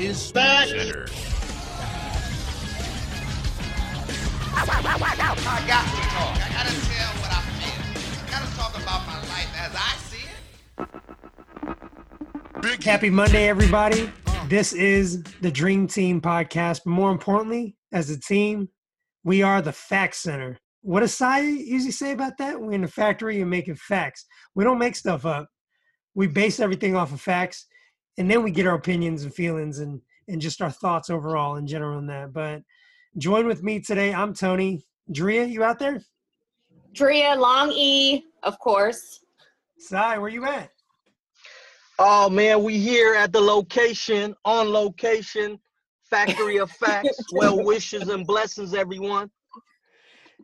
is back. Center. I got to talk. I gotta tell what I feel. I gotta talk about my life as I see it. Happy Monday, everybody. This is the Dream Team podcast, but more importantly, as a team, we are the Fact Center. What does Sai usually say about that? We're in the factory and making facts. We don't make stuff up. We base everything off of facts, and then we get our opinions and feelings and and just our thoughts overall in general on that. But join with me today. I'm Tony. Drea, you out there? Drea, long E, of course. Sai, where you at? Oh man, we here at the location, on location, factory of facts. well wishes and blessings, everyone.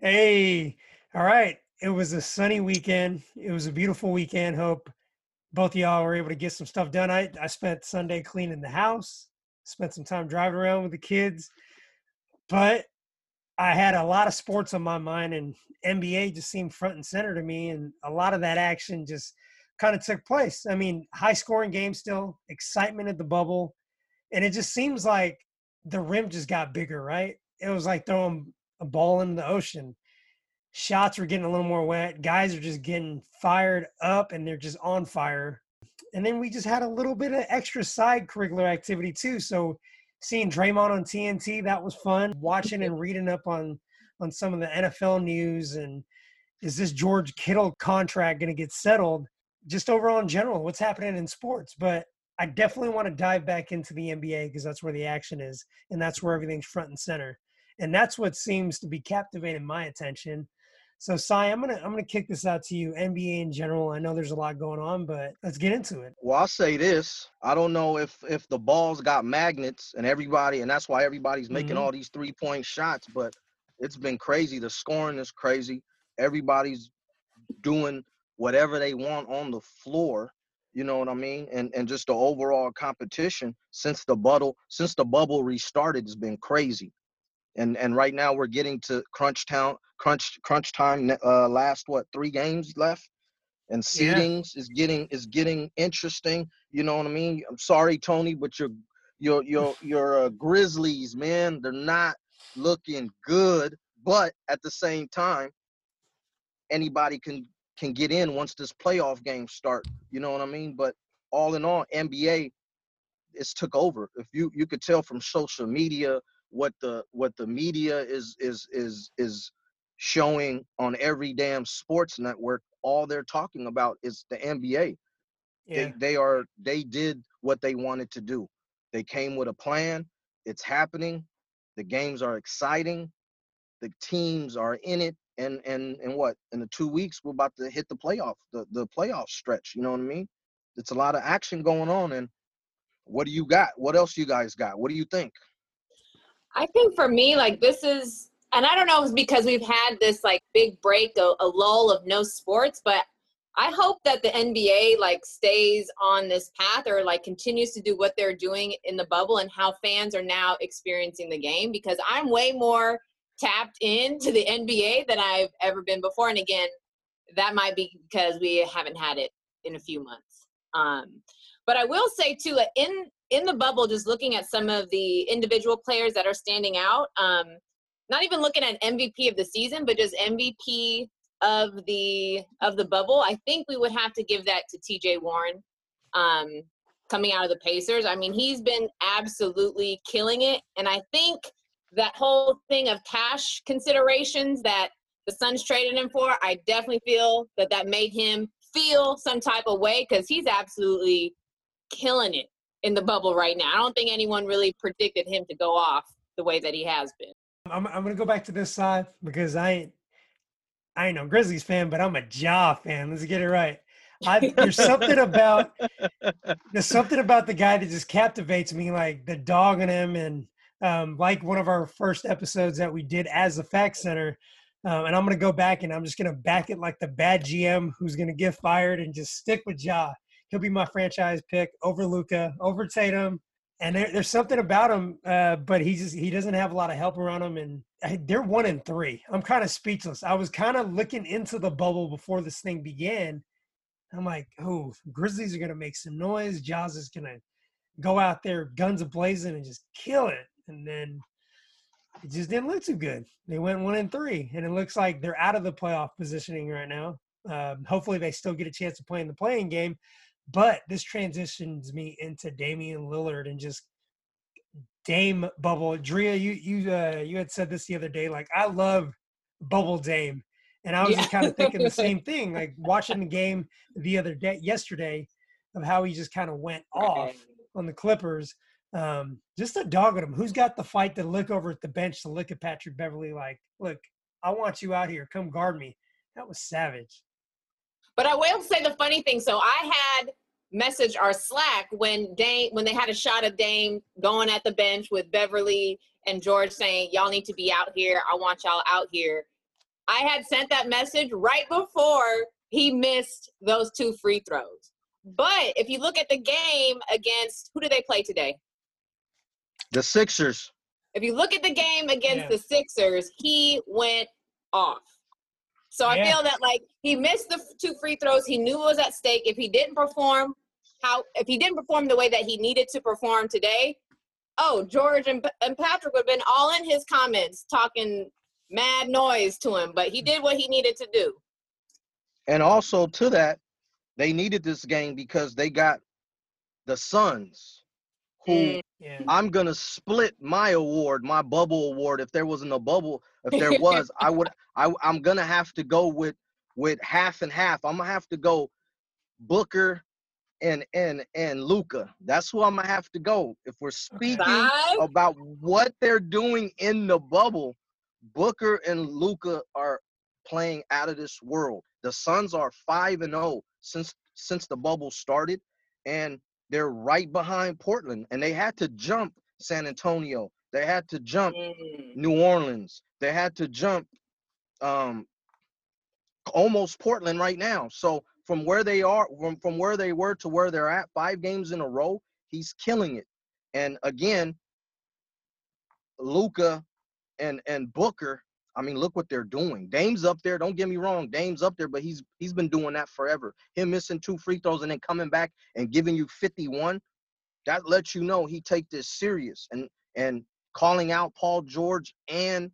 Hey, all right. It was a sunny weekend. It was a beautiful weekend. Hope both of y'all were able to get some stuff done. I, I spent Sunday cleaning the house, spent some time driving around with the kids, but I had a lot of sports on my mind, and NBA just seemed front and center to me. And a lot of that action just kind of took place. I mean, high scoring game still, excitement at the bubble. And it just seems like the rim just got bigger, right? It was like throwing a ball into the ocean. Shots were getting a little more wet. Guys are just getting fired up and they're just on fire. And then we just had a little bit of extra side curricular activity too. So seeing Draymond on TNT, that was fun. Watching and reading up on on some of the NFL news and is this George Kittle contract going to get settled? Just overall in general, what's happening in sports. But I definitely want to dive back into the NBA because that's where the action is and that's where everything's front and center. And that's what seems to be captivating my attention. So, Sai, I'm gonna I'm gonna kick this out to you. NBA in general. I know there's a lot going on, but let's get into it. Well, I'll say this. I don't know if if the balls got magnets and everybody, and that's why everybody's making Mhm. all these three point shots. But it's been crazy. The scoring is crazy. Everybody's doing whatever they want on the floor. You know what I mean? And and just the overall competition since the bubble since the bubble restarted has been crazy. And and right now we're getting to crunch town crunch crunch time. Uh, last what three games left? and Yeah. seedings is getting is getting interesting. You know what I mean? I'm sorry, Tony, but your your your your uh, Grizzlies, man, they're not looking good. But at the same time, anybody can can get in once this playoff game start. You know what I mean? But all in all, NBA it's took over. If you you could tell from social media what the what the media is is is is showing on every damn sports network all they're talking about is the NBA. Yeah. They they are they did what they wanted to do. They came with a plan. It's happening. The games are exciting. The teams are in it. And and and what? In the two weeks, we're about to hit the playoff, the, the playoff stretch. You know what I mean? It's a lot of action going on. And what do you got? What else you guys got? What do you think? I think for me, like this is, and I don't know if it's because we've had this like big break, a, a lull of no sports, but I hope that the NBA like stays on this path or like continues to do what they're doing in the bubble and how fans are now experiencing the game because I'm way more tapped into the NBA than I've ever been before. And again, that might be because we haven't had it in a few months. Um, but I will say too, like, in in the bubble, just looking at some of the individual players that are standing out. Um, not even looking at MVP of the season, but just MVP of the of the bubble. I think we would have to give that to T.J. Warren, um, coming out of the Pacers. I mean, he's been absolutely killing it, and I think that whole thing of cash considerations that the Suns traded him for, I definitely feel that that made him feel some type of way because he's absolutely killing it in the bubble right now. I don't think anyone really predicted him to go off the way that he has been. I'm I'm gonna go back to this side because I ain't I ain't no Grizzlies fan, but I'm a Ja fan. Let's get it right. I, there's something about there's something about the guy that just captivates me, like the dog in him, and um, like one of our first episodes that we did as the Fact Center. Um, and I'm gonna go back and I'm just gonna back it like the bad GM who's gonna get fired and just stick with Ja. He'll be my franchise pick over Luka, over Tatum, and there, there's something about him, uh, but he just he doesn't have a lot of help around him, and they're one and three. I'm kind of speechless. I was kind of looking into the bubble before this thing began. I'm like, oh, Grizzlies are gonna make some noise. Ja's is gonna go out there guns a blazing and just kill it. And then it just didn't look too good. They went one and three, and it looks like they're out of the playoff positioning right now. Um, hopefully, they still get a chance to play in the play-in game. But this transitions me into Damian Lillard and just Dame bubble. Drea, you you uh, you had said this the other day. Like I love bubble Dame, and I was Yeah. just kind of thinking the same thing. Like watching the game the other day, yesterday, of how he just kind of went off on the Clippers. Um, just a dog at him. Who's got the fight to look over at the bench to look at Patrick Beverley like, look, I want you out here. Come guard me. That was savage. But I will say the funny thing. So I had messaged our Slack when Dame when they had a shot of Dame going at the bench with Beverley and George saying, "Y'all need to be out here. I want y'all out here." I had sent that message right before he missed those two free throws. But if you look at the game against who do they play today? The Sixers. If you look at the game against Yeah. the Sixers, he went off. So I Yeah. feel that like he missed the two free throws. He knew it was at stake. If he didn't perform how if he didn't perform the way that he needed to perform today, oh George and, and Patrick would have been all in his comments talking mad noise to him. But he did what he needed to do. And also to that, they needed this game because they got the Suns, who. Yeah. I'm gonna split my award, my bubble award. If there wasn't a bubble, if there was, I would. I, I'm gonna have to go with with half and half. I'm gonna have to go Booker and and and Luka. That's who I'm gonna have to go. If we're speaking Five. about what they're doing in the bubble, Booker and Luka are playing out of this world. The Suns are five and zero since since the bubble started, and they're right behind Portland. And they had to jump San Antonio. They had to jump Mm. New Orleans. They had to jump um almost Portland right now. So from where they are from, from where they were to where they're at, five games in a row, he's killing it. And again, Luka and and Booker, I mean, look what they're doing. Dame's up there. Don't get me wrong, Dame's up there, but he's he's been doing that forever. Him missing two free throws and then coming back and giving you 51, that lets you know he take this serious. And and calling out Paul George and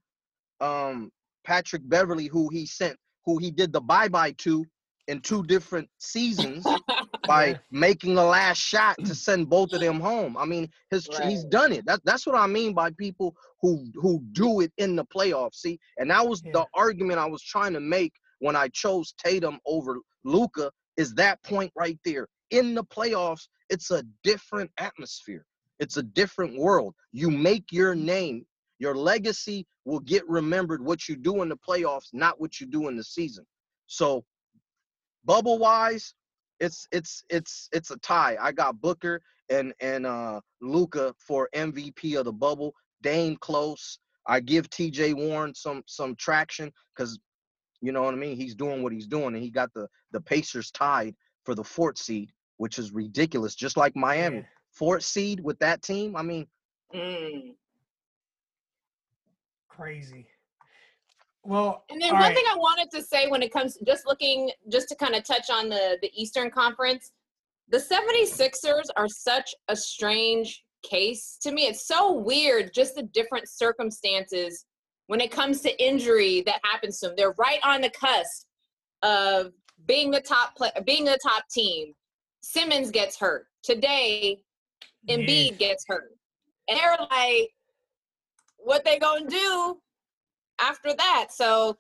um, Patrick Beverley, who he sent, who he did the bye bye to in two different seasons by Yeah. making the last shot to send both of them home. I mean, his he's done it. That, that's what I mean by people who who do it in the playoffs. See, and that was Yeah. the argument I was trying to make when I chose Tatum over Luka. Is that point right there in the playoffs? It's a different atmosphere. It's a different world. You make your mm. name. Your legacy will get remembered what you do in the playoffs, not what you do in the season. So, bubble wise, it's it's it's it's a tie. I got Booker and and uh Luka for MVP of the bubble. Dame close. I give TJ Warren some some traction because you know what I mean. He's doing what he's doing, and he got the the Pacers tied for the fourth seed, which is ridiculous. Just like Miami, Yeah. fourth seed with that team. I mean, Mm. Crazy. Well, And then one right. thing I wanted to say when it comes just looking just to kind of touch on the the Eastern Conference, the 76ers are such a strange case to me. It's so weird just the different circumstances when it comes to injury that happens to them. They're right on the cusp of being the top play, being the top team. Simmons gets hurt. Today, Embiid gets hurt. And they're like, what they gonna do after that? So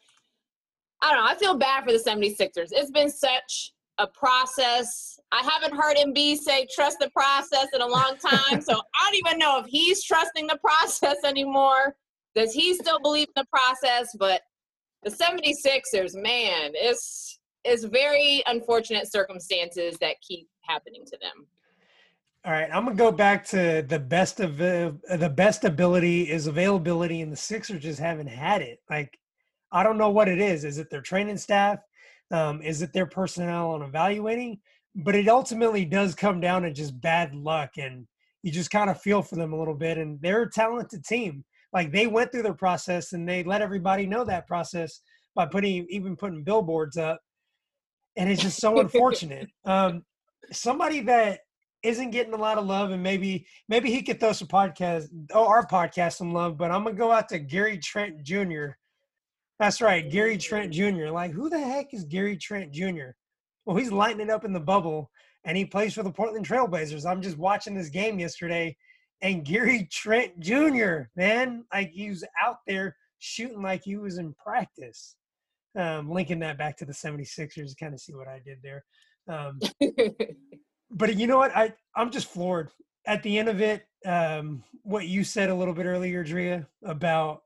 I don't know. I feel bad for the 76ers. It's been such a process. I haven't heard Embiid say trust the process in a long time. so I don't even know if he's trusting the process anymore. Does he still believe in the process? But the 76ers, man, it's it's very unfortunate circumstances that keep happening to them. All right, I'm gonna go back to the best of uh, the best ability is availability, and the Sixers just haven't had it. Like, I don't know what it is. Is it their training staff? Um, is it their personnel on evaluating? But it ultimately does come down to just bad luck, and you just kind of feel for them a little bit. And they're a talented team. Like they went through their process, and they let everybody know that process by putting even putting billboards up. And it's just so unfortunate. Um, somebody that isn't getting a lot of love, and maybe maybe he could throw some podcast, oh, our podcast some love. But I'm gonna go out to Gary Trent Jr. That's right, Gary Trent Jr. Like, who the heck is Gary Trent Jr.? Well, he's lighting it up in the bubble, and he plays for the Portland Trailblazers. I'm just watching this game yesterday, and Gary Trent Jr. Man, like he was out there shooting like he was in practice. Um, linking that back to the 76ers, kind of see what I did there. Um, but you know what? I I'm just floored. At the end of it, um, what you said a little bit earlier, Drea, about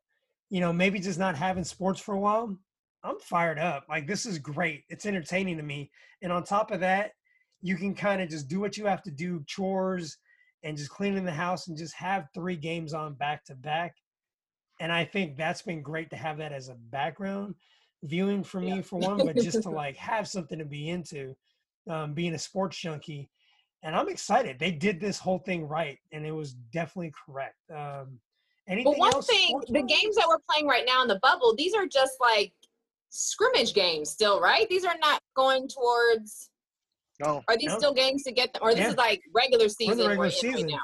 you know maybe just not having sports for a while. I'm fired up. Like this is great. It's entertaining to me. And on top of that, you can kind of just do what you have to do, chores, and just cleaning the house, and just have three games on back to back. And I think that's been great to have that as a background viewing for me, yeah. for one, but just to like have something to be into, um, being a sports junkie and I'm excited. They did this whole thing right, and it was definitely correct. Um, anything but one else, thing, the games that we're playing right now in the bubble, these are just like scrimmage games, still, right? These are not going towards. No. Are these no. still games to get them, or this Yeah. is like regular season? regular we're season. Right now?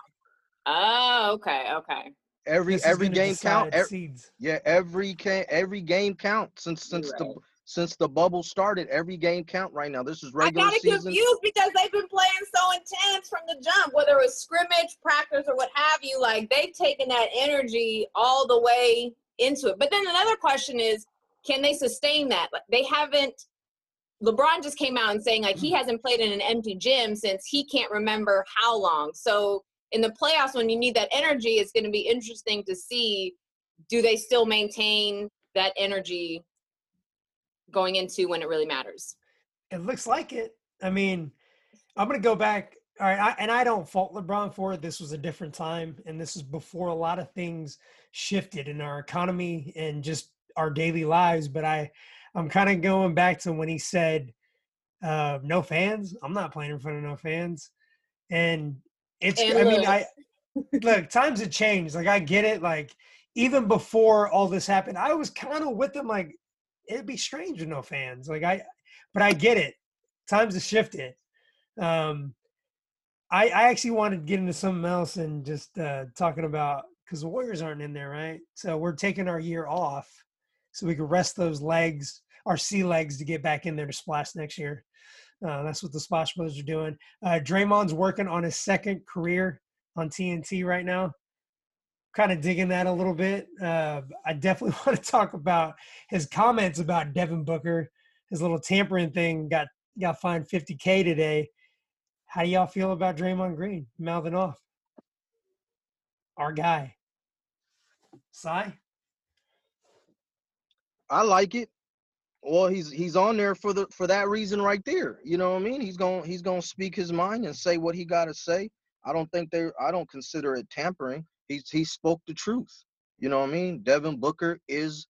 Oh, okay, okay. Every every game count. decide ev- seeds. yeah, every ca- every game count since since You're the right. Since the bubble started. Every game count right now. This is regular season. I got it confused because they've been playing so intense from the jump, whether it was scrimmage, practice, or what have you. Like they've taken that energy all the way into it. But then another question is, can they sustain that? Like they haven't. LeBron just came out and saying like he mm-hmm. hasn't played in an empty gym since he can't remember how long. So in the playoffs, when you need that energy, it's going to be interesting to see do they still maintain that energy going into when it really matters. It looks like it. I mean, I'm gonna go back. All right, I, and I don't fault LeBron for it. This was a different time, and this is before a lot of things shifted in our economy and just our daily lives. But I, I'm kind of going back to when he said, uh, "No fans. I'm not playing in front of no fans," and it's. And I mean. I look. Times have changed. Like I get it. Like even before all this happened, I was kind of with him. Like it'd be strange with no fans. Like I, but I get it. Times have shifted. Um, I I actually wanted to get into something else and just uh, talking about because the Warriors aren't in there, right? So we're taking our year off so we can rest those legs, our sea legs, to get back in there to splash next year. Uh, that's what the Splash Brothers are doing. Uh, Draymond's working on his second career on TNT right now. Kind of digging that a little bit. Uh, I definitely want to talk about his comments about Devin Booker. His little tampering thing got got fined 50k today. How do y'all feel about Draymond Green mouthing off? Our guy. Sai? I like it. Well, he's he's on there for the for that reason right there. You know what I mean? He's going he's going to speak his mind and say what he got to say. I don't think they I don't consider it tampering. He's he spoke the truth. You know what I mean? Devin Booker is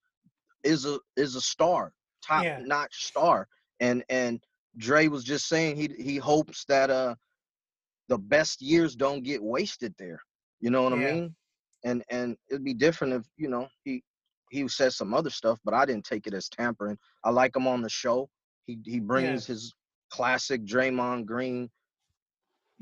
is a is a star, top Yeah. notch star. And and Dre was just saying he he hopes that uh the best years don't get wasted there. You know what Yeah. I mean? And and it'd be different if, you know, he he said some other stuff, but I didn't take it as tampering. I like him on the show. He he brings his classic Draymond Green,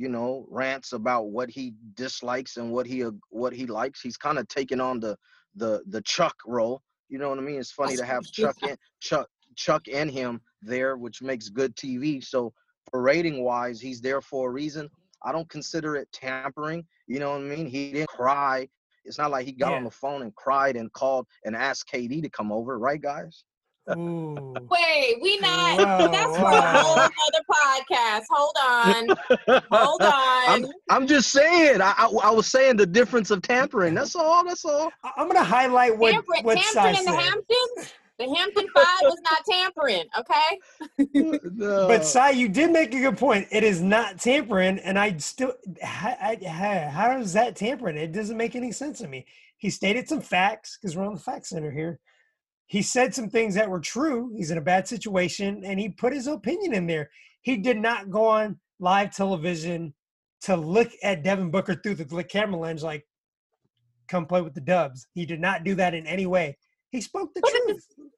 you know, rants about what he dislikes and what he what he likes. He's kind of taking on the the the Chuck role. You know what I mean? It's funny to have Chuck in Chuck Chuck and him there, which makes good TV. So for rating wise, he's there for a reason. I don't consider it tampering. You know what I mean? He didn't cry. It's not like he got on the phone and cried and called and asked KD to come over, right, guys? Ooh. Wait, we not. Whoa, that's for a whole other podcast. Hold on. Hold I'm, on. I'm just saying. I, I I was saying the difference of tampering. That's all. That's all. I- I'm gonna highlight what tampering, what tampering in the said. Hamptons. The Hampton Five was not tampering. Okay. No. Uh, but Sai, you did make a good point. It is not tampering, and I still, how, I, how, how is that tampering? It doesn't make any sense to me. He stated some facts because we're on the fact center here. He said some things that were true. He's in a bad situation, and he put his opinion in there. He did not go on live television to look at Devin Booker through the camera lens like, "Come play with the Dubs." He did not do that in any way. He spoke the What is truth.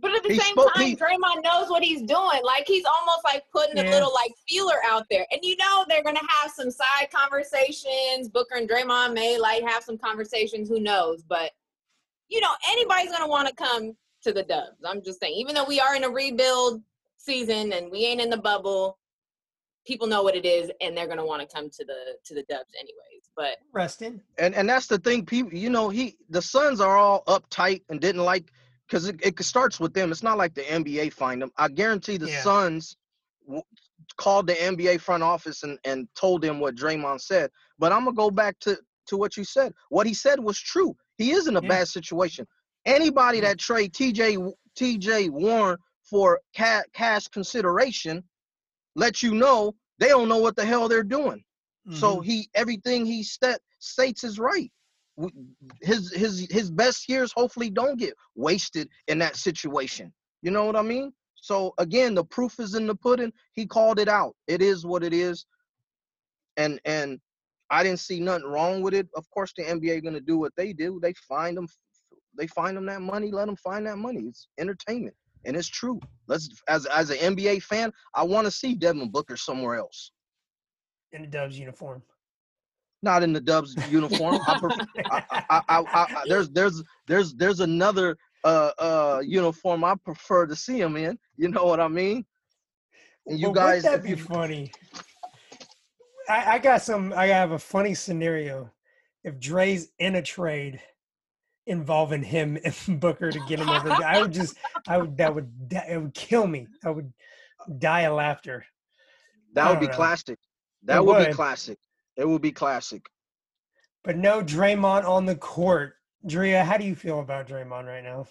But at the He same spoke- time, he- Draymond knows what he's doing. Like he's almost like putting a little like feeler out there. And you know they're gonna have some side conversations. Booker and Draymond may like have some conversations. Who knows? But you know anybody's gonna want to come to the Dubs. I'm just saying. Even though we are in a rebuild season and we ain't in the bubble, people know what it is, and they're gonna want to come to the to the Dubs anyways. But Resting. and and that's the thing people you know he the Suns are all uptight and didn't like because it, it starts with them it's not like the nba find them i guarantee the Yeah. suns w- called the nba front office and and told them what Draymond said but i'm gonna go back to to what you said what he said was true he is in a Yeah. bad situation anybody that trade tj tj warren for ca- cash consideration let you know they don't know what the hell they're doing so Mhm. he everything he sta- states is right. His his his best years hopefully don't get wasted in that situation. You know what I mean? So again, the proof is in the pudding. He called it out. It is what it is. And and I didn't see nothing wrong with it. Of course, the NBA gonna do what they do. They find them. They find them that money. Let them find that money. It's entertainment, and it's true. Let's as as an NBA fan, I want to see Devin Booker somewhere else, in a Dubs uniform. not in the Dubs uniform. I prefer, I, I, I, I, there's there's there's there's another uh uh uniform I prefer to see him in. You know what I mean? And you guys, wouldn't that if be you- funny? I, I got some. I have a funny scenario. If Dre's in a trade involving him and Booker to get him over, I would just, I would, that would, that, it would kill me. I would die of laughter. that would be know. classic. That It would, be classic. It would be classic. But no Draymond on the court. Drea, how do you feel about Draymond right now?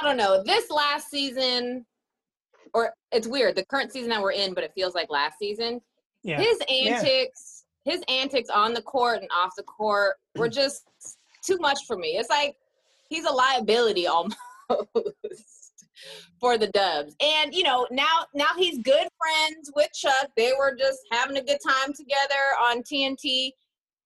I don't know. This last season, or it's weird, the current season that we're in, but it feels like last season. Yeah. His antics, his antics on the court and off the court were mm. just too much for me. It's like he's a liability almost for the Dubs. And you know, now now he's good friends with Chuck. They were just having a good time together on TNT.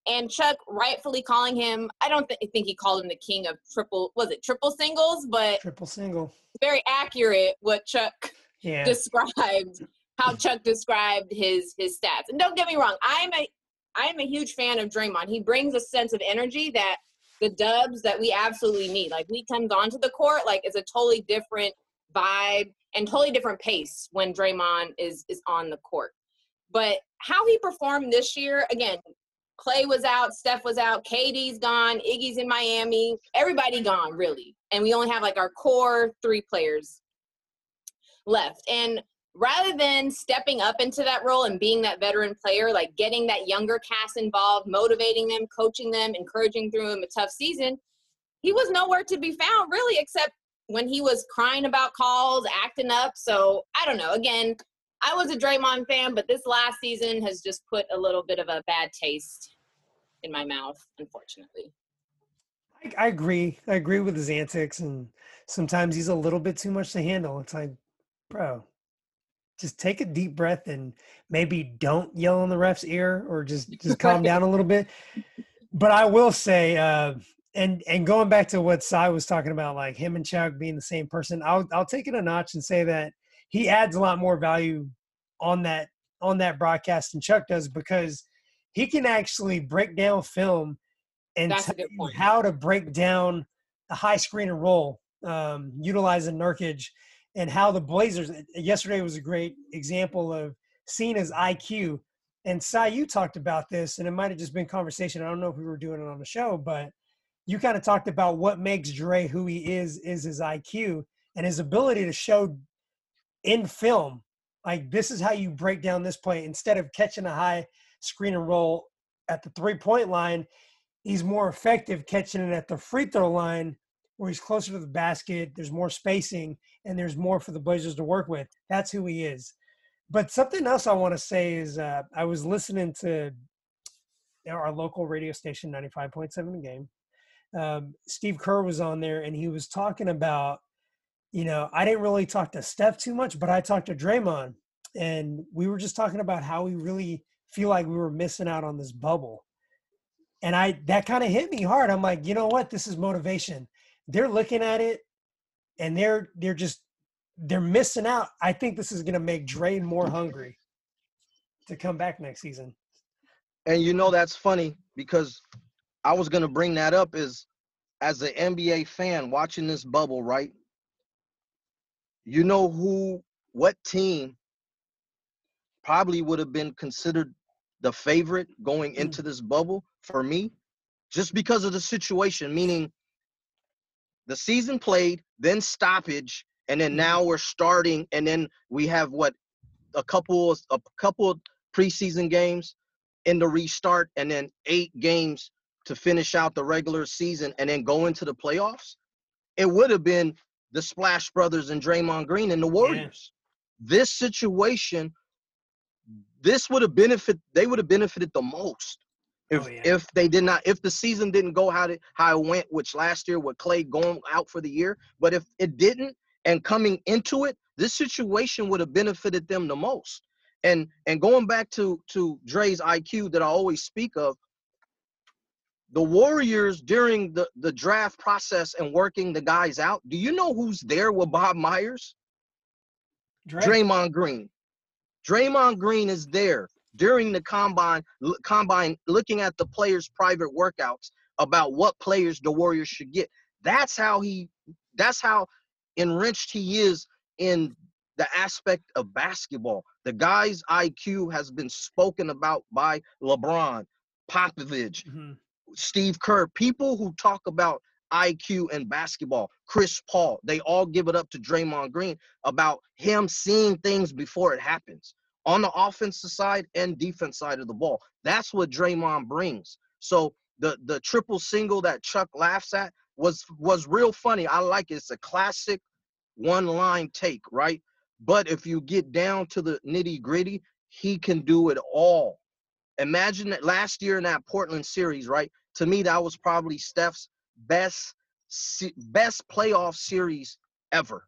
And Chuck rightfully calling him, I don't th- think he called him the king of triple, was it triple singles? But Triple single. very accurate what Chuck Yeah. described how Chuck described his his stats. And don't get me wrong, I'm a I'm a huge fan of Draymond. He brings a sense of energy that the dubs that we absolutely need. Like he comes onto the court, like it's a totally different vibe and totally different pace when Draymond is is on the court. But how he performed this year, again, Clay was out, Steph was out, KD's gone, Iggy's in Miami, everybody gone really. And we only have like our core three players left. And rather than stepping up into that role and being that veteran player, like getting that younger cast involved, motivating them, coaching them, encouraging through a tough season, he was nowhere to be found really except when he was crying about calls, acting up. So I don't know. Again, I was a Draymond fan, but this last season has just put a little bit of a bad taste in my mouth, unfortunately. I, I agree. I agree with his antics, and sometimes he's a little bit too much to handle. It's like, bro, just take a deep breath and maybe don't yell in the ref's ear, or just just calm down a little bit. But I will say, uh, and and going back to what Cy was talking about, like him and Chuck being the same person, I'll I'll take it a notch and say that he adds a lot more value on that on that broadcast than Chuck does because he can actually break down film and That's tell you how to break down a high screen and roll, um, utilizing Nurkic, and how the Blazers. Eh, yesterday was a great example of his IQ. And Cy, you talked about this, and it might have just been conversation. I don't know if we were doing it on the show, but you kind of talked about what makes Dre who he is is his IQ and his ability to show in film like this is how you break down this play instead of catching a high screen and roll at the three point line he's more effective catching it at the free throw line where he's closer to the basket there's more spacing and there's more for the blazers to work with that's who he is but something else i want to say is uh, i was listening to our local radio station 95.7 game um, steve kerr was on there and he was talking about you know, I didn't really talk to Steph too much, but I talked to Draymond, and we were just talking about how we really feel like we were missing out on this bubble. And I that kind of hit me hard. I'm like, you know what? This is motivation. They're looking at it and they're they're just they're missing out. I think this is going to make Dre more hungry to come back next season. And you know that's funny because I was gonna bring that up is as an NBA fan watching this bubble, right? You know who what team probably would have been considered the favorite going Hmm. into this bubble for me, just because of the situation, meaning the season played, then stoppage, and then Mhm. now we're starting, and then we have what a couple a couple preseason games in the restart, and then eight games to finish out the regular season, and then go into the playoffs. It would have been the Splash Brothers and Draymond Green and the Warriors. This situation, this would have benefit. They would have benefited the most if Oh, yeah. if they did not if the season didn't go how it how it went, which last year with Clay going out for the year. But if it didn't, and coming into it, this situation would have benefited them the most. And and going back to to Dre's IQ that I always speak of, the Warriors during the the draft process and working the guys out. Do you know who's there with Bob Myers? Dre, Draymond Green. Draymond Green is there during the combine, combine, looking at the players' private workouts about what players the Warriors should get. That's how he. That's how enriched he is in the aspect of basketball. The guy's IQ has been spoken about by LeBron, Popovich, Mhm. Steve Kerr, people who talk about IQ and basketball, Chris Paul, they all give it up to Draymond Green about him seeing things before it happens on the offensive side and defense side of the ball. That's what Draymond brings. So the the triple single that Chuck laughs at was was real funny. I like it. It's a classic one line take, right? But if you get down to the nitty gritty, he can do it all. Imagine that last year in that Portland series, right? To me, that was probably Steph's best best playoff series ever.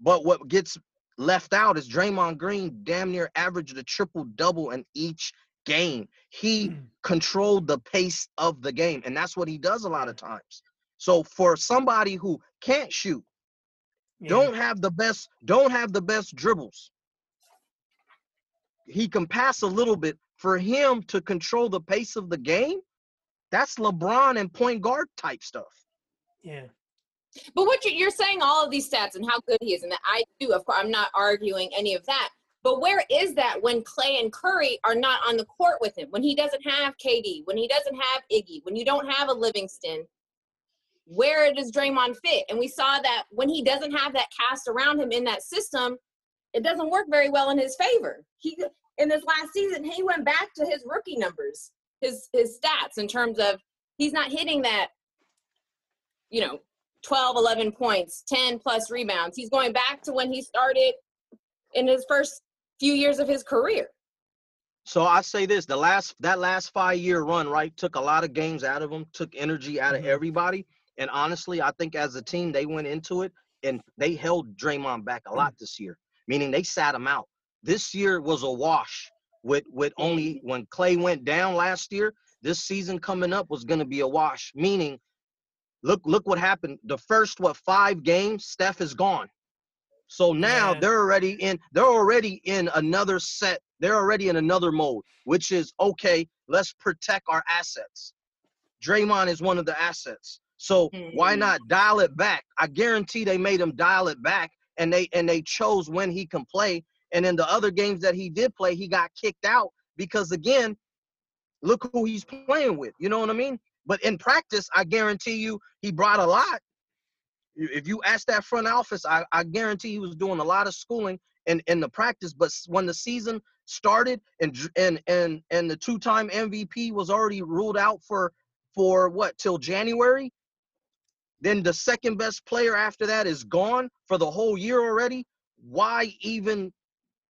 But what gets left out is Draymond Green damn near averaged a triple double in each game. He Mm. controlled the pace of the game, and that's what he does a lot of times. So for somebody who can't shoot, Yeah. don't have the best, don't have the best dribbles, he can pass a little bit. For him to control the pace of the game, that's LeBron and point guard type stuff. Yeah. But what you're, saying, all of these stats and how good he is, and that I do, of course, I'm not arguing any of that. But where is that when Clay and Curry are not on the court with him? When he doesn't have KD, when he doesn't have Iggy, when you don't have a Livingston, where does Draymond fit? And we saw that when he doesn't have that cast around him in that system, it doesn't work very well in his favor. He in this last season, he went back to his rookie numbers, his his stats in terms of he's not hitting that, you know, 12, 11 points, 10 plus rebounds. He's going back to when he started in his first few years of his career. So I say this: the last that last five year run, right, took a lot of games out of him, took energy out of mm-hmm. everybody. And honestly, I think as a team, they went into it and they held Draymond back a mm-hmm. lot this year, meaning they sat him out. This year was a wash with with only mm-hmm. when Clay went down last year. This season coming up was going to be a wash, meaning look look what happened. The first what five games, Steph is gone. So now Yeah. they're already in they're already in another set. They're already in another mode, which is okay, let's protect our assets. Draymond is one of the assets. So why Mhm. not dial it back? I guarantee they made him dial it back and they and they chose when he can play. And in the other games that he did play, he got kicked out because again, look who he's playing with. You know what I mean? But in practice, I guarantee you he brought a lot. If you ask that front office, I, I guarantee he was doing a lot of schooling in, in the practice. But when the season started and and and and the two-time MVP was already ruled out for for what till January, then the second best player after that is gone for the whole year already. Why even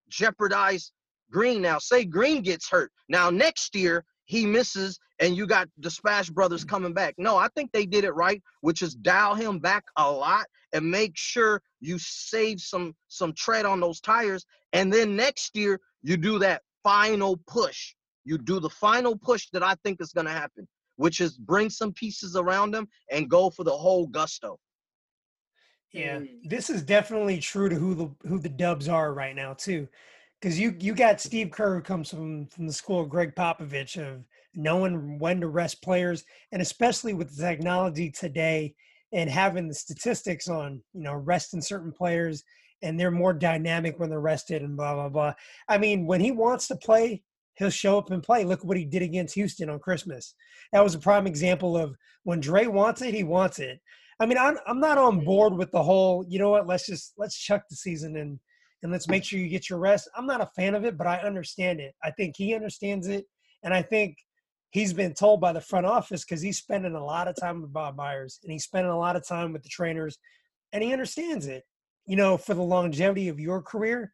jeopardize Green now? Say Green gets hurt. Now next year he misses and you got the Splash Brothers coming back. No, I think they did it right, which is dial him back a lot and make sure you save some some tread on those tires. And then next year you do that final push. You do the final push that I think is gonna happen, which is bring some pieces around them and go for the whole gusto. Yeah, Mm. this is definitely true to who the who the Dubs are right now too, because you you got Steve Kerr who comes from from the school of Gregg Popovich of knowing when to rest players, and especially with the technology today and having the statistics on you know resting certain players and they're more dynamic when they're rested and blah blah blah. I mean, when he wants to play, he'll show up and play. Look what he did against Houston on Christmas. That was a prime example of when Dre wants it, he wants it. I mean, I'm I'm not on mm-hmm. board with the whole. You know what? Let's just let's chuck the season and and let's make sure you get your rest. I'm not a fan of it, but I understand it. I think he understands it, and I think he's been told by the front office because he's spending a lot of time with Bob Myers and he's spending a lot of time with the trainers, and he understands it. You know, for the longevity of your career,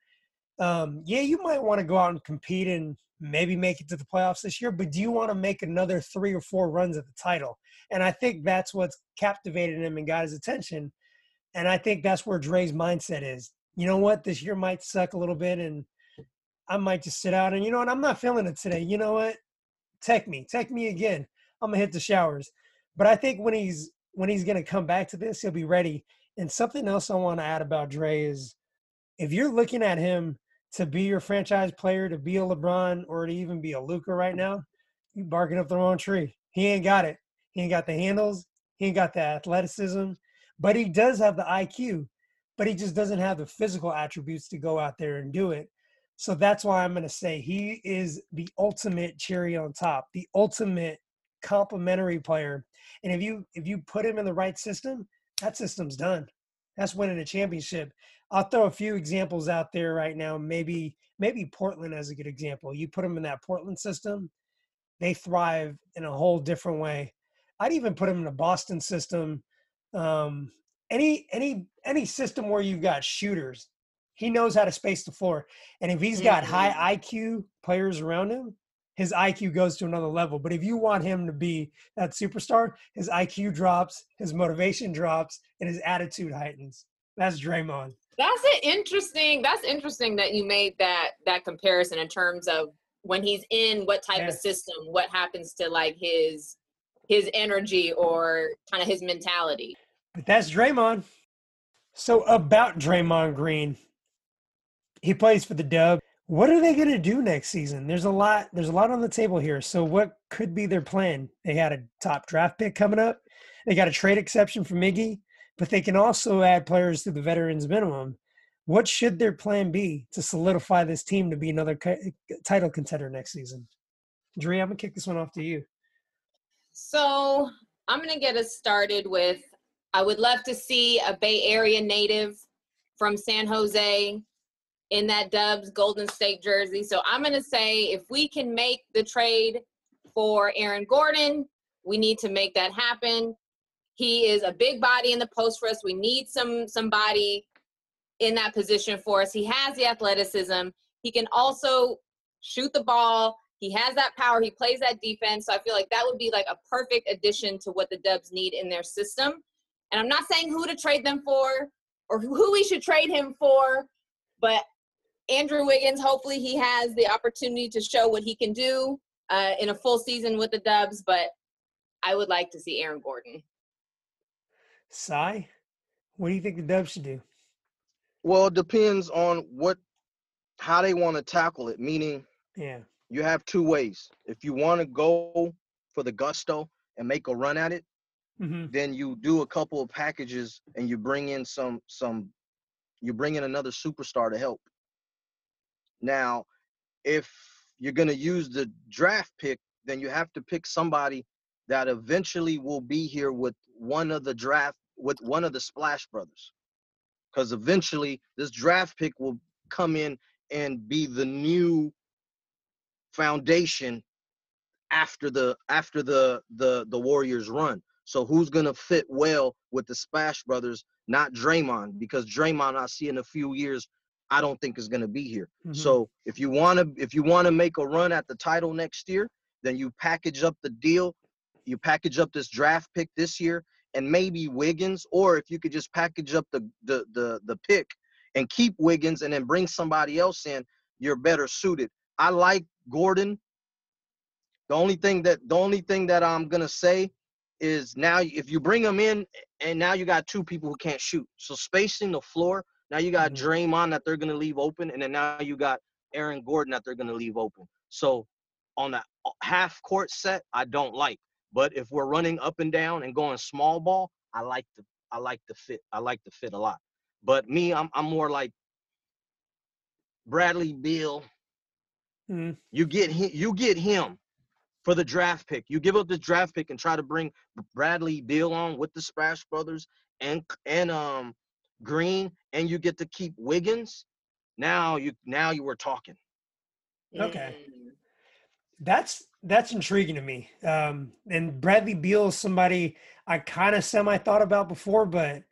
um, yeah, you might want to go out and compete and maybe make it to the playoffs this year, but do you want to make another three or four runs at the title? And I think that's what's captivated him and got his attention. And I think that's where Dre's mindset is. You know what? This year might suck a little bit and I might just sit out and you know what? I'm not feeling it today. You know what? Tech me. Tech me again. I'm gonna hit the showers. But I think when he's when he's gonna come back to this, he'll be ready. And something else I want to add about Dre is if you're looking at him to be your franchise player, to be a LeBron or to even be a Luka right now, you barking up the wrong tree. He ain't got it. He ain't got the handles. He ain't got the athleticism, but he does have the IQ. But he just doesn't have the physical attributes to go out there and do it. So that's why I'm going to say he is the ultimate cherry on top, the ultimate complementary player. And if you if you put him in the right system, that system's done. That's winning a championship. I'll throw a few examples out there right now. Maybe maybe Portland as a good example. You put them in that Portland system, they thrive in a whole different way. I'd even put them in a Boston system. Um, any any any system where you've got shooters, he knows how to space the floor. And if he's got high mm-hmm. IQ players around him, his IQ goes to another level. But if you want him to be that superstar, his IQ drops, his motivation drops, and his attitude heightens. That's Draymond. That's an interesting. That's interesting that you made that that comparison in terms of when he's in what type Yeah. of system, what happens to like his his energy or kind of his mentality. But that's Draymond. So about Draymond Green, he plays for the Dub. What are they going to do next season? There's a lot. There's a lot on the table here. So what could be their plan? They had a top draft pick coming up. They got a trade exception for Iggy, but they can also add players to the veterans minimum. What should their plan be to solidify this team to be another title contender next season? Dre, I'm gonna kick this one off to you. So I'm gonna get us started with. I would love to see a Bay Area native from San Jose in that Dubs Golden State jersey. So I'm gonna say if we can make the trade for Aaron Gordon, we need to make that happen. He is a big body in the post for us. We need some somebody in that position for us. He has the athleticism. He can also shoot the ball. He has that power. He plays that defense. So I feel like that would be like a perfect addition to what the Dubs need in their system. And I'm not saying who to trade them for or who we should trade him for, but Andrew Wiggins, hopefully he has the opportunity to show what he can do uh, in a full season with the Dubs. But I would like to see Aaron Gordon. Cy, what do you think the Dubs should do? Well, it depends on what how they want to tackle it. Meaning, Yeah. you have two ways. If you want to go for the gusto and make a run at it, hmm then you do a couple of packages and you bring in some some you bring in another superstar to help. Now, if you're going to use the draft pick, then you have to pick somebody that eventually will be here with one of the draft with one of the Splash Brothers. Cuz eventually this draft pick will come in and be the new foundation after the after the the the Warriors run. So who's gonna fit well with the Splash Brothers? Not Draymond, because Draymond I see in a few years, I don't think is gonna be here. Mhm. So if you wanna if you wanna make a run at the title next year, then you package up the deal, you package up this draft pick this year, and maybe Wiggins, or if you could just package up the the the the pick and keep Wiggins and then bring somebody else in, you're better suited. I like Gordon. The only thing that the only thing that I'm gonna say is now if you bring him in and now you got two people who can't shoot. So spacing the floor. Now you got Mhm. Draymond that they're gonna leave open, and then now you got Aaron Gordon that they're gonna leave open. So on that half court set, I don't like. But if we're running up and down and going small ball, I like the I like the fit. I like the fit a lot. But me, I'm I'm more like Bradley Beal. Mhm. You get him, you get him for the draft pick. You give up the draft pick and try to bring Bradley Beal on with the Splash Brothers and and um Green, and you get to keep Wiggins. Now you now you were talking. Okay. Mm. That's that's intriguing to me. Um, and Bradley Beal is somebody I kind of semi thought about before, but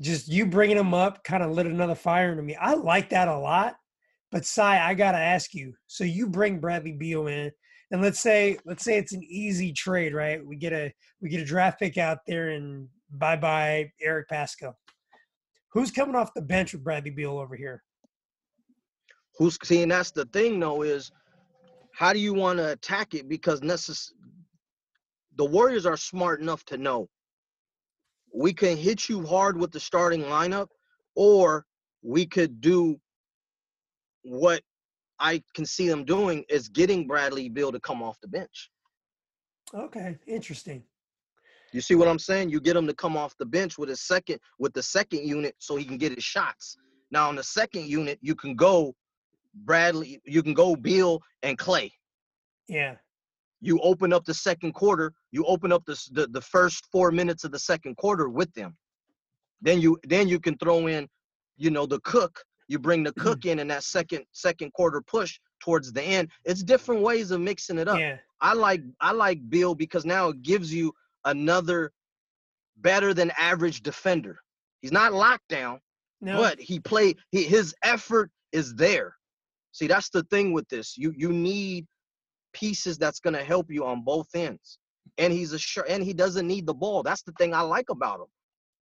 just you bringing him up kind of lit another fire into me. I like that a lot. But Sai, I gotta ask you. So you bring Bradley Beal in, and let's say let's say it's an easy trade, right? We get a we get a draft pick out there, and bye bye Eric Paschall. Who's coming off the bench with Bradley Beal over here? Who's seeing that's the thing though is how do you want to attack it because necess- the Warriors are smart enough to know we can hit you hard with the starting lineup or we could do what I can see them doing is getting Bradley Beal to come off the bench. Okay, interesting. You see what I'm saying? You get him to come off the bench with his second with the second unit so he can get his shots. Now on the second unit, you can go Bradley, you can go Beal and Clay. Yeah. You open up the second quarter, you open up the, the the first 4 minutes of the second quarter with them. Then you then you can throw in, you know, the cook. You bring the mm. cook in in that second second quarter push towards the end. It's different ways of mixing it up. Yeah. I like I like Beal because now it gives you another better than average defender. He's not locked down, No. but he played he, his effort is there. See, that's the thing with this. You you need pieces that's going to help you on both ends. And he's a sure and he doesn't need the ball. That's the thing I like about him.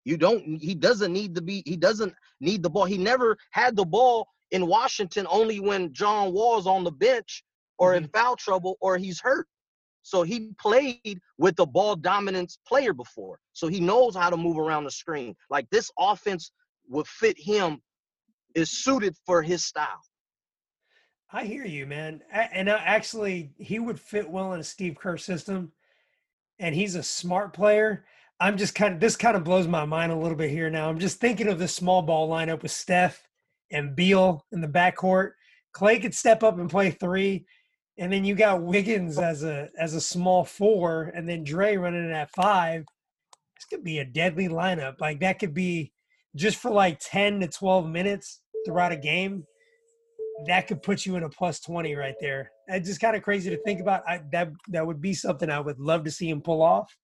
You don't he doesn't need to be he doesn't need the ball. He never had the ball in Washington only when John Wall's on the bench or in foul trouble or he's hurt. So he played with the ball dominance player before. So he knows how to move around the screen. Like this offense would fit him is suited for his style. I hear you, man. And uh, actually, he would fit well in a Steve Kerr system. And he's a smart player. I'm just kind of, this kind of blows my mind a little bit here now. I'm just thinking of the small ball lineup with Steph and Beal in the backcourt. Clay could step up and play three. And then you got Wiggins as a as a small four, and then Dre running at five. This could be a deadly lineup. Like that could be just for like 10 to 12 minutes throughout a game that could put you in a plus 20 right there. It's just kind of crazy to think about. I, that that would be something I would love to see him pull off.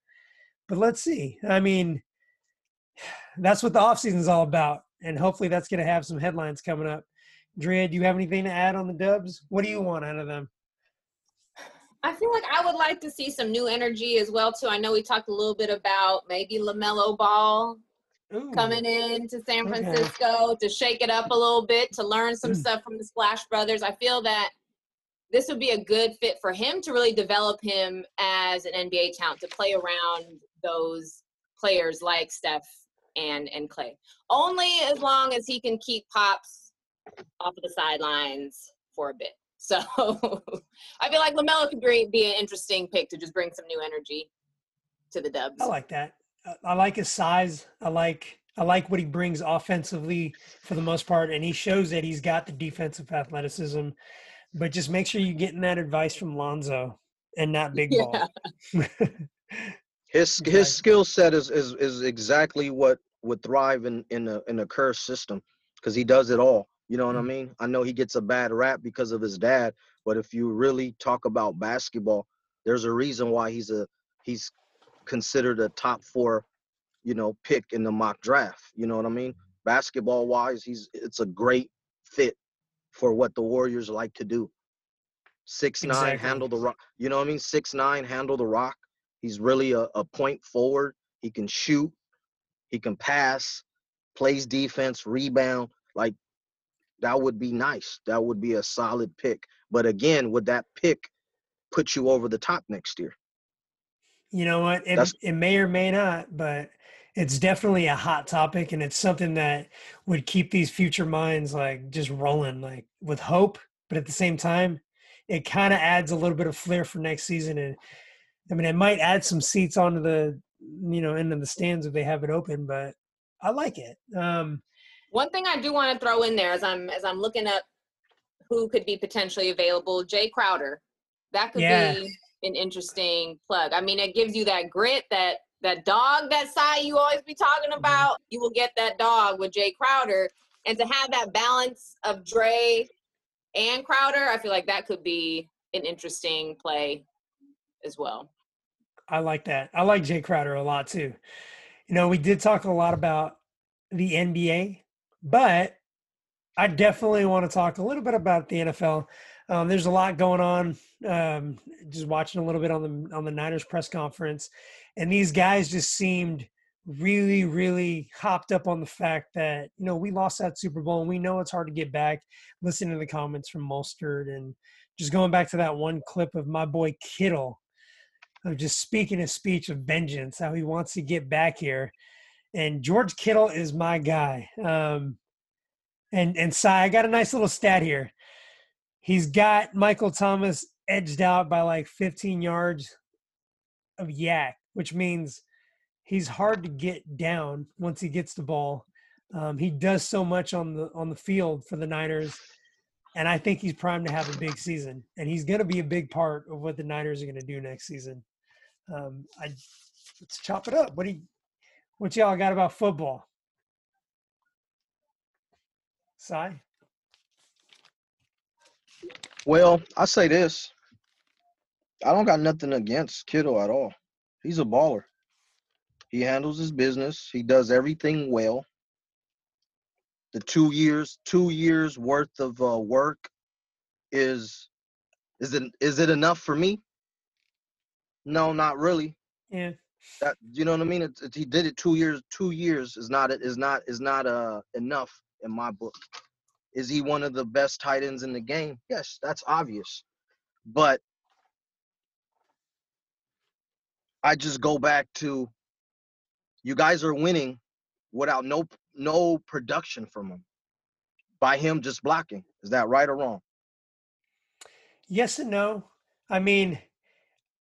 But let's see. I mean, that's what the offseason is all about. And hopefully that's going to have some headlines coming up. Drea, do you have anything to add on the dubs? What do you want out of them? I feel like I would like to see some new energy as well too. I know we talked a little bit about maybe LaMelo Ball Ooh, coming in to San Okay. Francisco to shake it up a little bit, to learn some Mm. stuff from the Splash Brothers. I feel that this would be a good fit for him to really develop him as an NBA talent to play around those players like Steph and and Clay. Only as long as he can keep Pops off of the sidelines for a bit. So I feel like LaMelo could be, be an interesting pick to just bring some new energy to the Dubs. I like that. I- I like his size. I like I like what he brings offensively for the most part, and he shows that he's got the defensive athleticism. But just make sure you're getting that advice from Lonzo and not Big Ball. His Exactly. his skill set is, is is exactly what would thrive in in a in a Kerr system because he does it all. You know what I Mhm. mean? I know he gets a bad rap because of his dad, but if you really talk about basketball, there's a reason why he's a he's considered a top four, you know, pick in the mock draft. You know what I mean? Basketball wise, he's it's a great fit for what the Warriors like to do. Six nine, handle the rock. You know what I mean? Six nine, handle the rock. He's really a, a point forward. He can shoot. He can pass. Plays defense, rebound. Like that would be nice. That would be a solid pick. But again, would that pick put you over the top next year? You know what? It, That's- it may or may not, but it's definitely a hot topic and it's something that would keep these future minds like just rolling like with hope but at the same time it kind of adds a little bit of flair for next season and i mean it might add some seats onto the you know into the stands if they have it open but i like it. Um one thing i do want to throw in there as i'm as i'm looking up who could be potentially available Jae Crowder. That could Yeah. be an interesting plug. I mean it gives you that grit that that dog that side you always be talking Mm-hmm. about. You will get that dog with Jae Crowder. And to have that balance of Dre and Crowder, I feel like that could be an interesting play as well. I like that. I like Jae Crowder a lot too. You know, we did talk a lot about the NBA, but I definitely want to talk a little bit about the NFL. Um, there's a lot going on. Um, just watching a little bit on the on the Niners press conference, and these guys just seemed really, really hopped up on the fact that you know we lost that Super Bowl and we know it's hard to get back. Listening to the comments from Mostert and just going back to that one clip of my boy Kittle of just speaking a speech of vengeance, how he wants to get back here. And George Kittle is my guy. Um, and and Cy, I got a nice little stat here. He's got Michael Thomas edged out by like 15 yards of YAC, which means he's hard to get down once he gets the ball. Um, he does so much on the on the field for the Niners, and I think he's primed to have a big season. And he's going to be a big part of what the Niners are going to do next season. Um, I let's chop it up. What do you, what y'all got about football? Cy? Well, I say this. I don't got nothing against Kittle at all. He's a baller. He handles his business. He does everything well. The two years, two years worth of uh, work is is it is it enough for me? No, not really. Yeah. That you know what I mean? It's, it's, he did it two years. Two years is not is not is not uh enough in my book. Is he one of the best tight ends in the game? Yes, that's obvious. But I just go back to you guys are winning without no no production from him. By him just blocking. Is that right or wrong? Yes and no. I mean,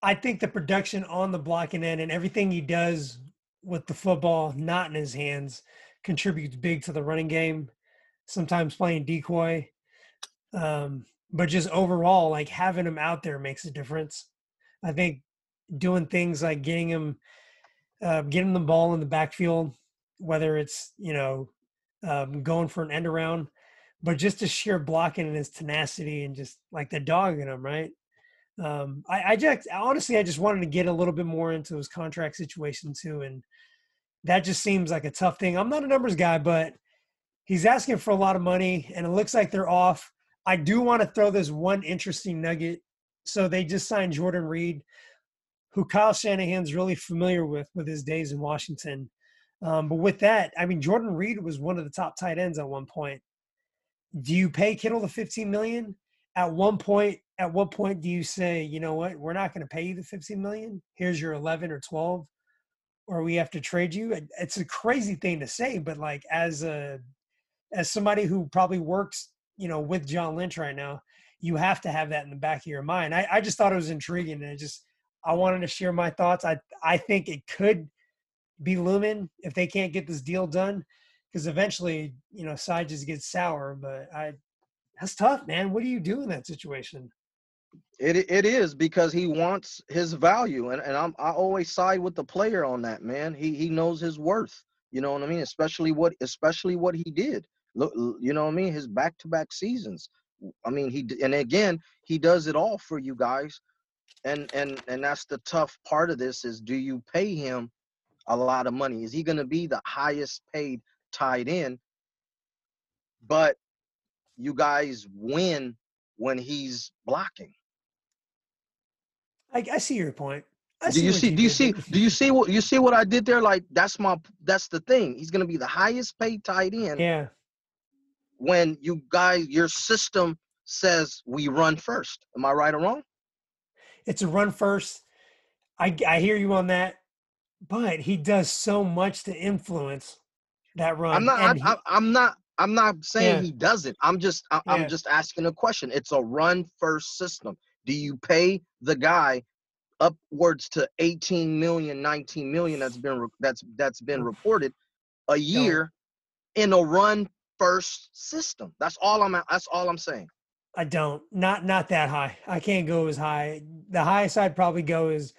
I think the production on the blocking end and everything he does with the football not in his hands contributes big to the running game. Sometimes playing decoy, um, but just overall, like having him out there makes a difference. I think doing things like getting him, uh, getting the ball in the backfield, whether it's you know um, going for an end around, but just the sheer blocking and his tenacity and just like the dog in him, right? Um, I, I just honestly, I just wanted to get a little bit more into his contract situation too, and that just seems like a tough thing. I'm not a numbers guy, but he's asking for a lot of money, and it looks like they're off. I do want to throw this one interesting nugget. So they just signed Jordan Reed, who Kyle Shanahan's really familiar with with his days in Washington. Um, but with that, I mean, Jordan Reed was one of the top tight ends at one point. Do you pay Kittle the 15 million? At one point, at what point do you say, you know what, we're not going to pay you the 50 million? Here's your 11 or 12, or we have to trade you. It's a crazy thing to say, but like as a as somebody who probably works, you know, with John Lynch right now, you have to have that in the back of your mind. I, I just thought it was intriguing, and it just I wanted to share my thoughts. I I think it could be looming if they can't get this deal done, because eventually, you know, side just gets sour. But I, that's tough, man. What do you do in that situation? It it is because he wants his value, and, and I'm I always side with the player on that man. He he knows his worth. You know what I mean? Especially what especially what he did. Look, you know what I mean? His back to back seasons. I mean he and again he does it all for you guys, and and and that's the tough part of this is do you pay him a lot of money? Is he going to be the highest paid tight end? But you guys win when he's blocking. I, I see your point. I do you what see do you see do you see what you see what I did there? Like that's my that's the thing. He's gonna be the highest paid tight end Yeah, when you guys your system says we run first. Am I right or wrong? it's a run first. I I hear you on that, but he does so much to influence that run. I'm not. I, I'm not. I'm not saying Yeah. he doesn't. I'm just. I, Yeah. I'm just asking a question. It's a run first system. Do you pay the guy upwards to 18 million, 19 million? That's been that's that's been reported a year in a run first system. That's all I'm. That's all I'm saying. I don't. Not not that high. I can't go as high. The highest I'd probably go is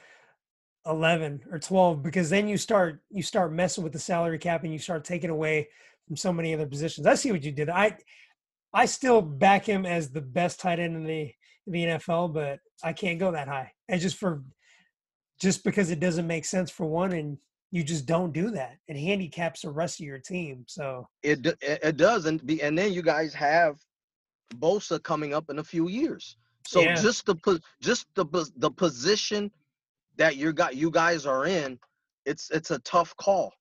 eleven or twelve because then you start you start messing with the salary cap and you start taking away from so many other positions. I see what you did. I I still back him as the best tight end in the the NFL, but I can't go that high. And just for just because it doesn't make sense for one, and you just don't do that. It handicaps the rest of your team. So It it doesn't be, and then you guys have Bosa coming up in a few years. So Yeah. just the just the the position that you got you guys are in, it's it's a tough call.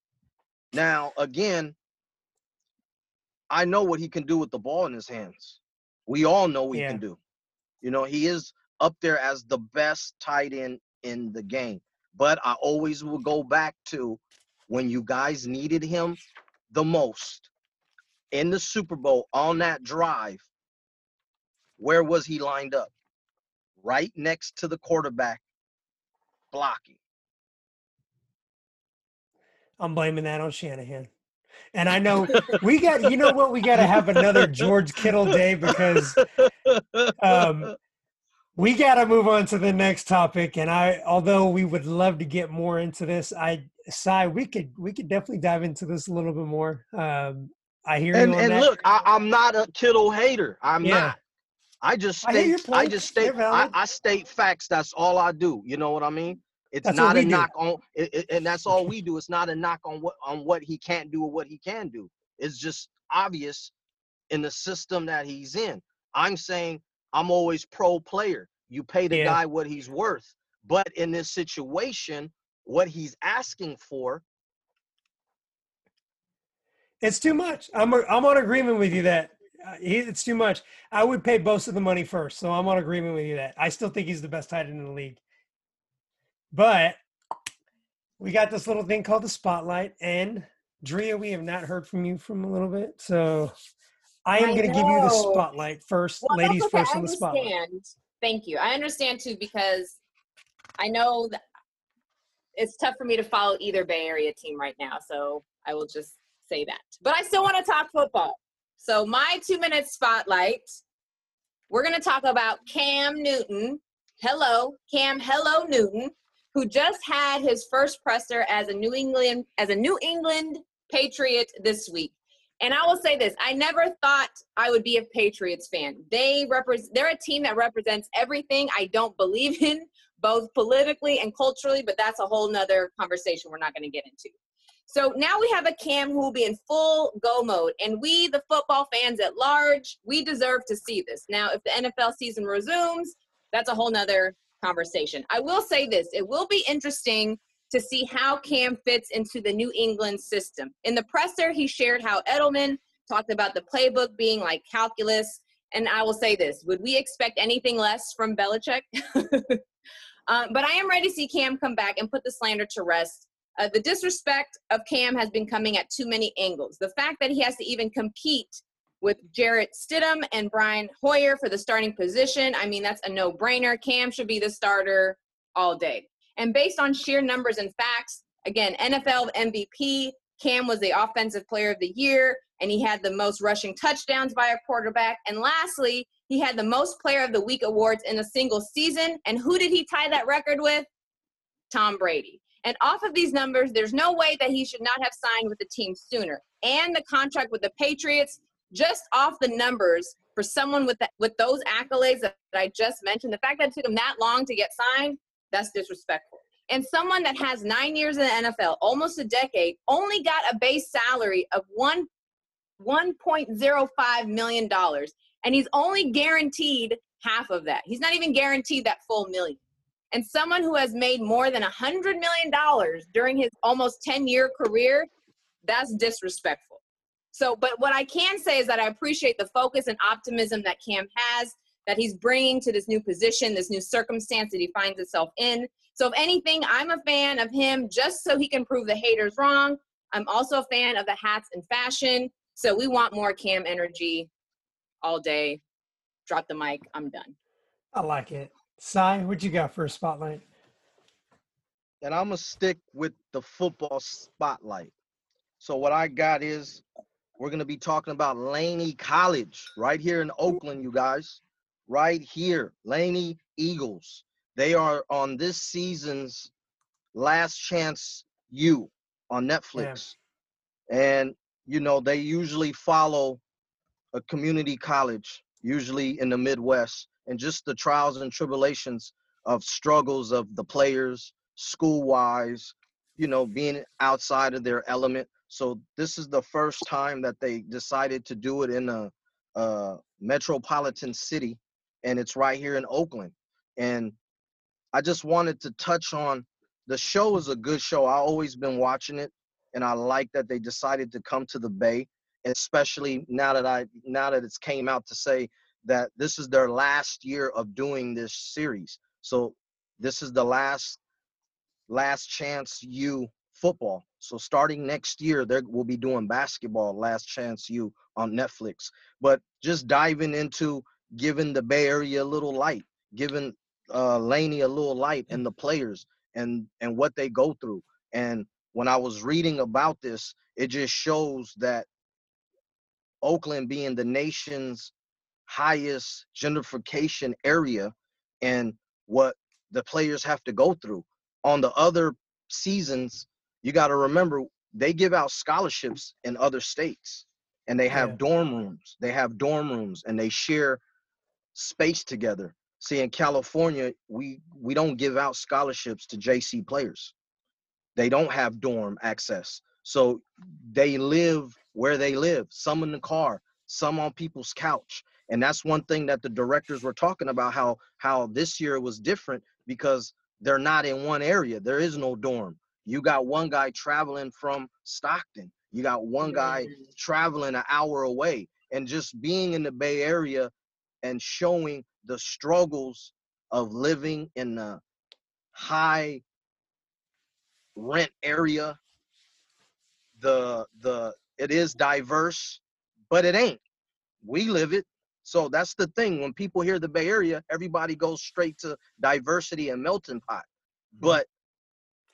Now again, I know what he can do with the ball in his hands. We all know what Yeah. he can do. You know, he is up there as the best tight end in the game. But I always will go back to when you guys needed him the most in the Super Bowl on that drive, where was he lined up? Right next to the quarterback blocking. I'm blaming that on Shanahan. And I know we got, you know what, we got to have another George Kittle day because um, we got to move on to the next topic. And I, although we would love to get more into this, I, Sai, we could, we could definitely dive into this a little bit more. Um, I hear and you and that. look, I, I'm not a Kittle hater. I'm Yeah. not. I just I state. I, points. just state. I. I state facts. That's all I do. You know what I mean? It's That's not a do. knock on, it, it- and that's all we do. It's not a knock on what on what he can't do or what he can do. It's just obvious in the system that he's in. I'm saying I'm always pro player. You pay the Yeah. guy what he's worth. But in this situation, what he's asking for, It's too much. I'm, I'm on agreement with you that uh, it's too much. I would pay of the money first. So I'm on agreement with you that I still think he's the best tight end in the league. But we got this little thing called the spotlight. And Drea, we have not heard from you from a little bit. So I am going to give you the spotlight first, Well, ladies okay. first on the spotlight. Thank you. I understand too because I know that it's tough for me to follow either Bay Area team right now. So I will just say that. But I still want to talk football. So my two minute spotlight, we're going to talk about Cam Newton. Hello, Cam. Hello, Newton, who just had his first presser as a New England as a New England Patriot this week. And I will say this: I never thought I would be a Patriots fan. They represent. They're a team that represents everything I don't believe in, both politically and culturally. But that's a whole nother conversation we're not going to get into. So now we have a Cam who will be in full go mode, and we, the football fans at large, we deserve to see this. Now, if the NFL season resumes, that's a whole nother conversation. I will say this: it will be interesting to see how Cam fits into the New England system. In the presser, he shared how Edelman talked about the playbook being like calculus. And I will say this would we expect anything less from Belichick? um, but I am ready to see Cam come back and put the slander to rest. Uh, the disrespect of Cam has been coming at too many angles. The fact that he has to even compete with Jarrett Stidham and Brian Hoyer for the starting position, I mean, that's a no brainer. Cam should be the starter all day. And based on sheer numbers and facts, again, NFL MVP, Cam was the offensive player of the year, and he had the most rushing touchdowns by a quarterback. And lastly, he had the most player of the week awards in a single season. And who did he tie that record with? Tom Brady. And off of these numbers, there's no way that he should not have signed with the team sooner. And the contract with the Patriots, just off the numbers for someone with with those accolades that, that I just mentioned, the fact that it took him that long to get signed, that's disrespectful. And someone that has nine years in the NFL, almost a decade, only got a base salary of one one point zero five million dollars, and he's only guaranteed half of that. He's not even guaranteed that full million. And someone who has made more than a hundred million dollars during his almost ten year career, that's disrespectful. So, but what I can say is that I appreciate the focus and optimism that Cam has, that he's bringing to this new position, this new circumstance that he finds himself in. So if anything, I'm a fan of him just so he can prove the haters wrong. I'm also a fan of the hats and fashion. So we want more Cam energy all day. Drop the mic. I'm done. I like it. Cy, what you got for a spotlight? and I'm gonna stick with the football spotlight. So what I got is we're gonna be talking about Laney College right here in Oakland, you guys. Right here, Laney Eagles. They are on this season's Last Chance U on Netflix, and you know they usually follow a community college, usually in the Midwest, and just the trials and tribulations of struggles of the players, school wise, you know, being outside of their element. So this is the first time that they decided to do it in a, a metropolitan city, and it's right here in Oakland. And I just wanted to touch on the show is a good show. I always been watching it, and I like that they decided to come to the Bay, especially now that I now that it's came out to say that this is their last year of doing this series. So this is the last last chance U football. So starting next year, they will be doing basketball, Last Chance U on Netflix. But just diving into giving the Bay Area a little light, giving uh, Laney a little light and the players and and what they go through. And when I was reading about this, it just shows that Oakland being the nation's highest gentrification area and what the players have to go through on the other seasons, you got to remember they give out scholarships in other states and they have yeah. dorm rooms. They have dorm rooms and they share space together. See, in California, we we don't give out scholarships to JC players. They don't have dorm access. So they live where they live, some in the car, some on people's couch. And that's one thing that the directors were talking about how how this year was different because they're not in one area. There is no dorm. You got one guy traveling from Stockton. You got one guy mm-hmm. traveling an hour away. And just being in the Bay Area and showing the struggles of living in a high rent area. The the it is diverse, but it ain't. We live it. So that's the thing. When people hear the Bay Area, everybody goes straight to diversity and melting pot. Hmm. But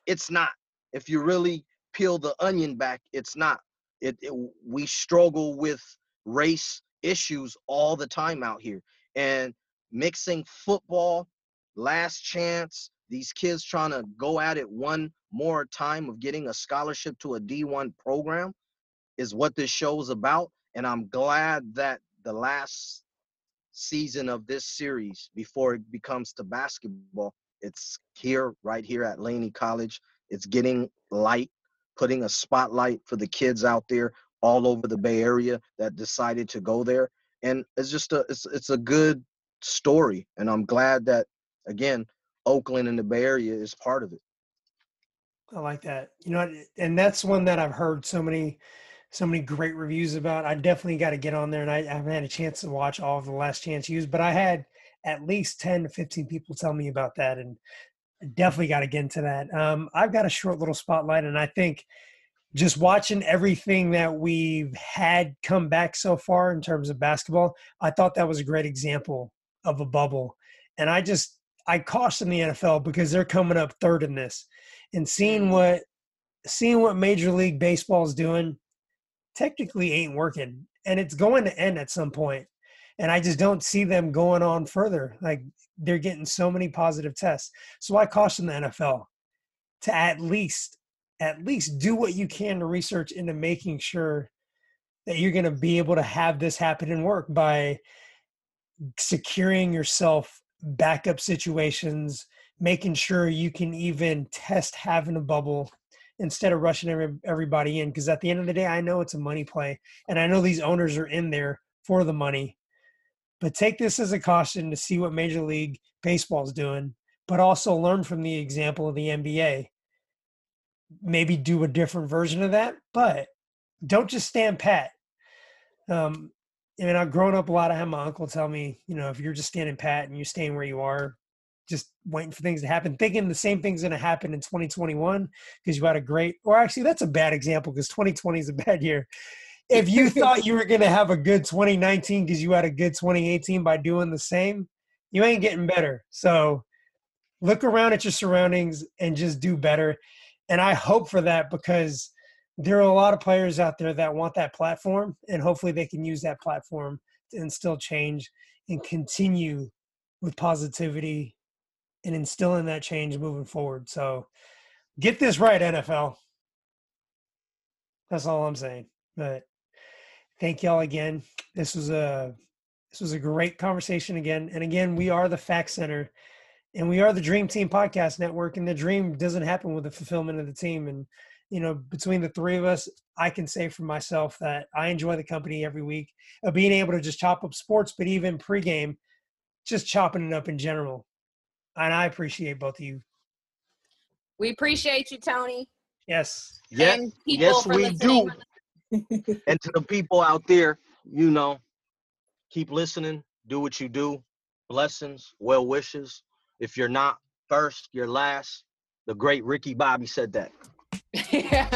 it's not. If you really peel the onion back, it's not. It, it we struggle with race issues all the time out here. And mixing football, last chance, these kids trying to go at it one more time of getting a scholarship to a D1 program is what this show is about. And I'm glad that the last season of this series before it becomes to basketball. It's here, right here at Laney College. It's getting light, putting a spotlight for the kids out there all over the Bay Area that decided to go there. And it's just a it's it's a good story. And I'm glad that again, Oakland and the Bay Area is part of it. I like that. You know, and that's one that I've heard so many so many great reviews about. I definitely got to get on there, and I, I, haven't had a chance to watch all of the Last Chance U's, but I had at least ten to fifteen people tell me about that, and definitely got to get into that. Um, I've got a short little spotlight, and I think just watching everything that we've had come back so far in terms of basketball, I thought that was a great example of a bubble, and I just I caution the NFL because they're coming up third in this, and seeing mm. what seeing what Major League Baseball is doing technically ain't working and it's going to end at some point and i just don't see them going on further like they're getting so many positive tests so i caution the nfl to at least at least do what you can to research into making sure that you're going to be able to have this happen and work by securing yourself backup situations making sure you can even test having a bubble instead of rushing every, everybody in. Because at the end of the day, I know it's a money play, and I know these owners are in there for the money. But take this as a caution to see what Major League Baseball is doing, but also learn from the example of the NBA. Maybe do a different version of that, but don't just stand pat. Um, I mean, I've grown up a lot. I had my uncle tell me, you know, if you're just standing pat and you're staying where you are, just waiting for things to happen, thinking the same thing's going to happen in 2021 because you had a great, or actually, that's a bad example because 2020 is a bad year. If you thought you were going to have a good 2019 because you had a good 2018 by doing the same, you ain't getting better. So look around at your surroundings and just do better. And I hope for that because there are a lot of players out there that want that platform, and hopefully they can use that platform to instill change and continue with positivity and instilling that change moving forward. So get this right, NFL. That's all I'm saying. But thank y'all again. This was a this was a great conversation again. And again, we are the Fact Center and we are the Dream Team Podcast Network. And the dream doesn't happen with the fulfillment of the team. And you know, between the three of us, I can say for myself that I enjoy the company every week of being able to just chop up sports, but even pregame, just chopping it up in general. And I appreciate both of you. We appreciate you, Tony. Yes. Yeah, And people yes, we do and to the people out there, you know, keep listening, do what you do. Blessings, well wishes. If you're not first, you're last. The great Ricky Bobby said that. yeah.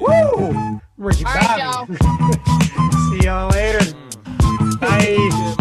Woo! Ricky All Bobby. Right, y'all. See y'all later. Mm. Bye.